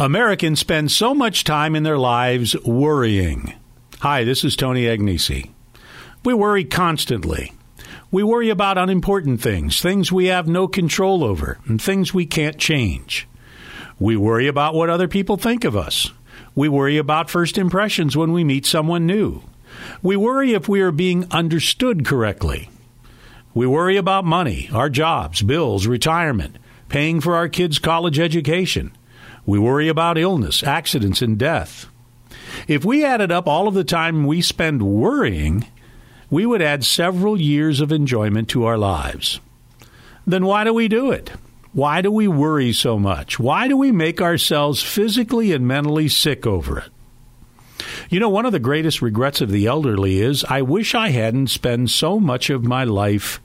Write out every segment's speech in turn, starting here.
Americans spend so much time in their lives worrying. Hi, this is Tony Agnesi. We worry constantly. We worry about unimportant things, things we have no control over, and things we can't change. We worry about what other people think of us. We worry about first impressions when we meet someone new. We worry if we are being understood correctly. We worry about money, our jobs, bills, retirement, paying for our kids' college education. We worry about illness, accidents, and death. If we added up all of the time we spend worrying, we would add several years of enjoyment to our lives. Then why do we do it? Why do we worry so much? Why do we make ourselves physically and mentally sick over it? You know, one of the greatest regrets of the elderly is I wish I hadn't spent so much of my life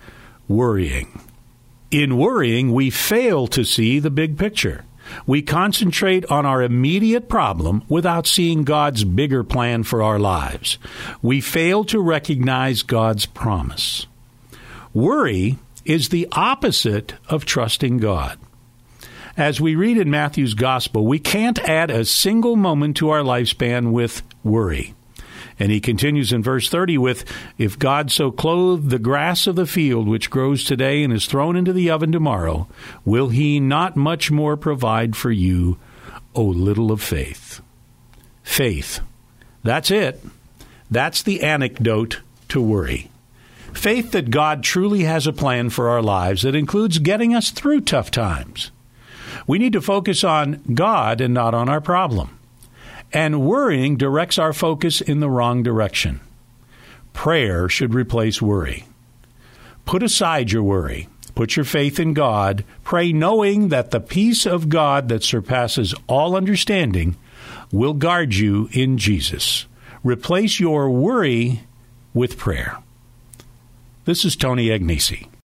worrying. In worrying, we fail to see the big picture. We concentrate on our immediate problem without seeing God's bigger plan for our lives. We fail to recognize God's promise. Worry is the opposite of trusting God. As we read in Matthew's Gospel, we can't add a single moment to our lifespan with worry. And he continues in verse 30 with, If God so clothe the grass of the field, which grows today and is thrown into the oven tomorrow, will he not much more provide for you, O little of faith? Faith. That's it. That's the anecdote to worry. Faith that God truly has a plan for our lives that includes getting us through tough times. We need to focus on God and not on our problem. And worrying directs our focus in the wrong direction. Prayer should replace worry. Put aside your worry. Put your faith in God. Pray knowing that the peace of God that surpasses all understanding will guard you in Jesus. Replace your worry with prayer. This is Tony Agnesi.